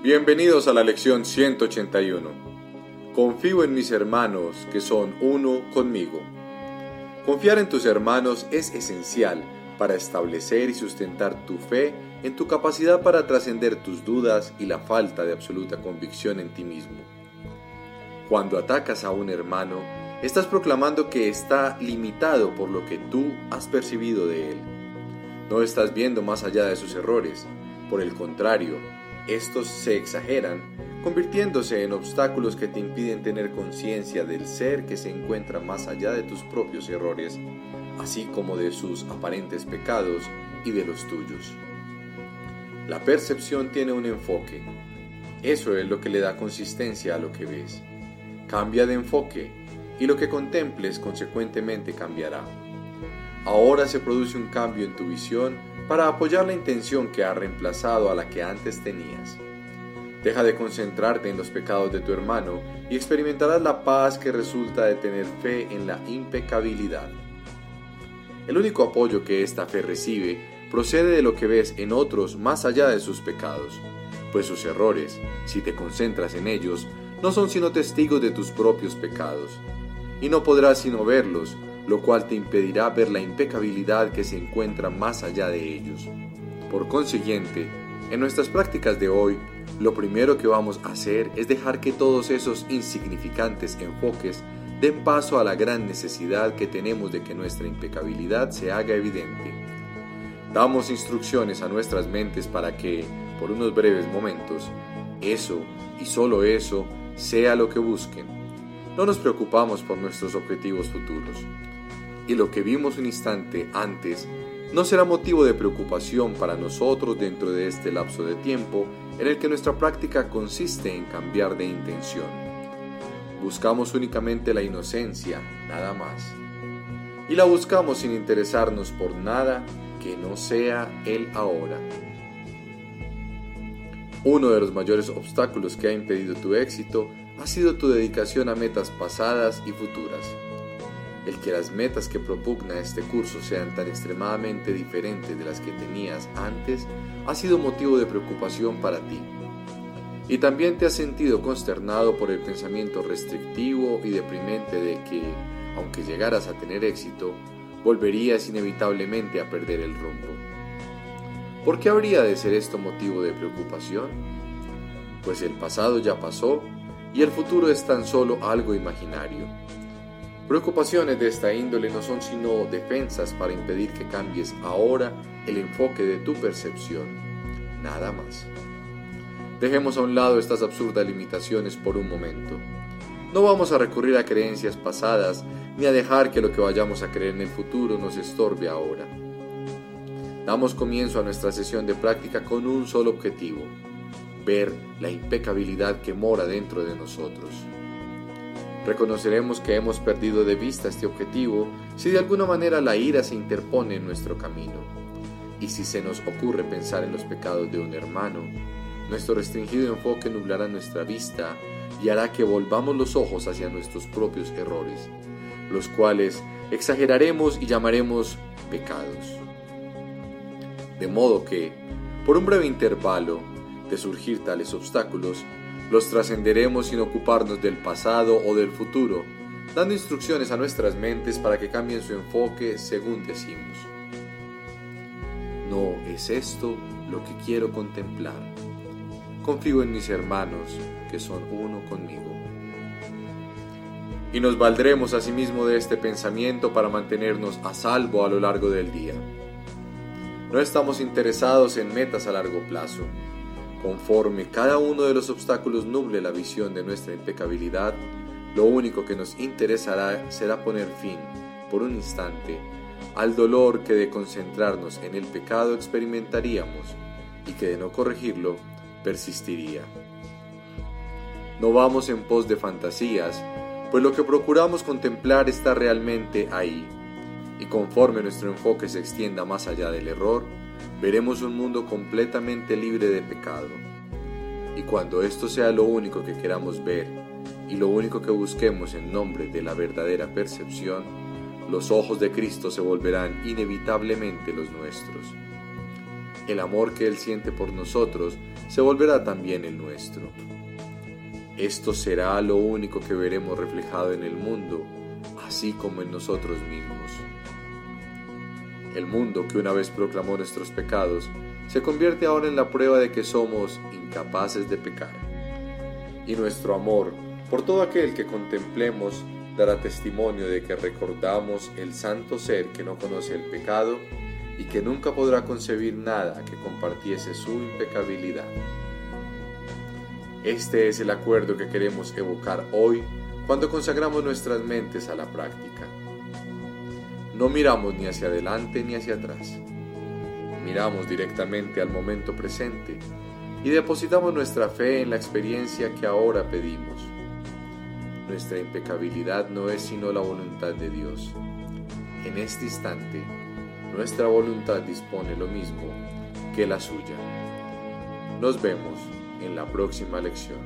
Bienvenidos a la lección 181. Confío en mis hermanos que son uno conmigo. Confiar en tus hermanos es esencial para establecer y sustentar tu fe en tu capacidad para trascender tus dudas y la falta de absoluta convicción en ti mismo. Cuando atacas a un hermano, estás proclamando que está limitado por lo que tú has percibido de él. No estás viendo más allá de sus errores, por el contrario, estos se exageran, convirtiéndose en obstáculos que te impiden tener conciencia del ser que se encuentra más allá de tus propios errores, así como de sus aparentes pecados y de los tuyos. La percepción tiene un enfoque. Eso es lo que le da consistencia a lo que ves. Cambia de enfoque y lo que contemples consecuentemente cambiará. Ahora se produce un cambio en tu visión para apoyar la intención que ha reemplazado a la que antes tenías. Deja de concentrarte en los pecados de tu hermano y experimentarás la paz que resulta de tener fe en la impecabilidad. El único apoyo que esta fe recibe procede de lo que ves en otros más allá de sus pecados, pues sus errores, si te concentras en ellos, no son sino testigos de tus propios pecados, y no podrás sino verlos lo cual te impedirá ver la impecabilidad que se encuentra más allá de ellos. Por consiguiente, en nuestras prácticas de hoy, lo primero que vamos a hacer es dejar que todos esos insignificantes enfoques den paso a la gran necesidad que tenemos de que nuestra impecabilidad se haga evidente. Damos instrucciones a nuestras mentes para que, por unos breves momentos, eso y solo eso sea lo que busquen. No nos preocupamos por nuestros objetivos futuros y lo que vimos un instante antes no será motivo de preocupación para nosotros dentro de este lapso de tiempo en el que nuestra práctica consiste en cambiar de intención. Buscamos únicamente la inocencia, nada más. Y la buscamos sin interesarnos por nada que no sea el ahora. Uno de los mayores obstáculos que ha impedido tu éxito ha sido tu dedicación a metas pasadas y futuras. El que las metas que propugna este curso sean tan extremadamente diferentes de las que tenías antes ha sido motivo de preocupación para ti. Y también te has sentido consternado por el pensamiento restrictivo y deprimente de que, aunque llegaras a tener éxito, volverías inevitablemente a perder el rumbo. ¿Por qué habría de ser esto motivo de preocupación? Pues el pasado ya pasó y el futuro es tan solo algo imaginario. Preocupaciones de esta índole no son sino defensas para impedir que cambies ahora el enfoque de tu percepción. Nada más. Dejemos a un lado estas absurdas limitaciones por un momento. No vamos a recurrir a creencias pasadas ni a dejar que lo que vayamos a creer en el futuro nos estorbe ahora. Damos comienzo a nuestra sesión de práctica con un solo objetivo, ver la impecabilidad que mora dentro de nosotros. Reconoceremos que hemos perdido de vista este objetivo si de alguna manera la ira se interpone en nuestro camino. Y si se nos ocurre pensar en los pecados de un hermano, nuestro restringido enfoque nublará nuestra vista y hará que volvamos los ojos hacia nuestros propios errores, los cuales exageraremos y llamaremos pecados. De modo que, por un breve intervalo de surgir tales obstáculos, los trascenderemos sin ocuparnos del pasado o del futuro, dando instrucciones a nuestras mentes para que cambien su enfoque según decimos. No es esto lo que quiero contemplar. Confío en mis hermanos, que son uno conmigo. Y nos valdremos asimismo de este pensamiento para mantenernos a salvo a lo largo del día. No estamos interesados en metas a largo plazo, Conforme cada uno de los obstáculos nuble la visión de nuestra impecabilidad, lo único que nos interesará será poner fin, por un instante, al dolor que de concentrarnos en el pecado experimentaríamos y que de no corregirlo persistiría. No vamos en pos de fantasías, pues lo que procuramos contemplar está realmente ahí, y conforme nuestro enfoque se extienda más allá del error, veremos un mundo completamente libre de pecado. Y cuando esto sea lo único que queramos ver y lo único que busquemos en nombre de la verdadera percepción, los ojos de Cristo se volverán inevitablemente los nuestros. el amor que Él siente por nosotros se volverá también el nuestro. Esto será lo único que veremos reflejado en el mundo, así como en nosotros mismos. El mundo que una vez proclamó nuestros pecados se convierte ahora en la prueba de que somos incapaces de pecar. Y nuestro amor por todo aquel que contemplemos dará testimonio de que recordamos el santo ser que no conoce el pecado y que nunca podrá concebir nada que compartiese su impecabilidad. Este es el acuerdo que queremos evocar hoy cuando consagramos nuestras mentes a la práctica. No miramos ni hacia adelante ni hacia atrás. Miramos directamente al momento presente y depositamos nuestra fe en la experiencia que ahora pedimos. Nuestra impecabilidad no es sino la voluntad de Dios. En este instante, nuestra voluntad dispone lo mismo que la suya. Nos vemos en la próxima lección.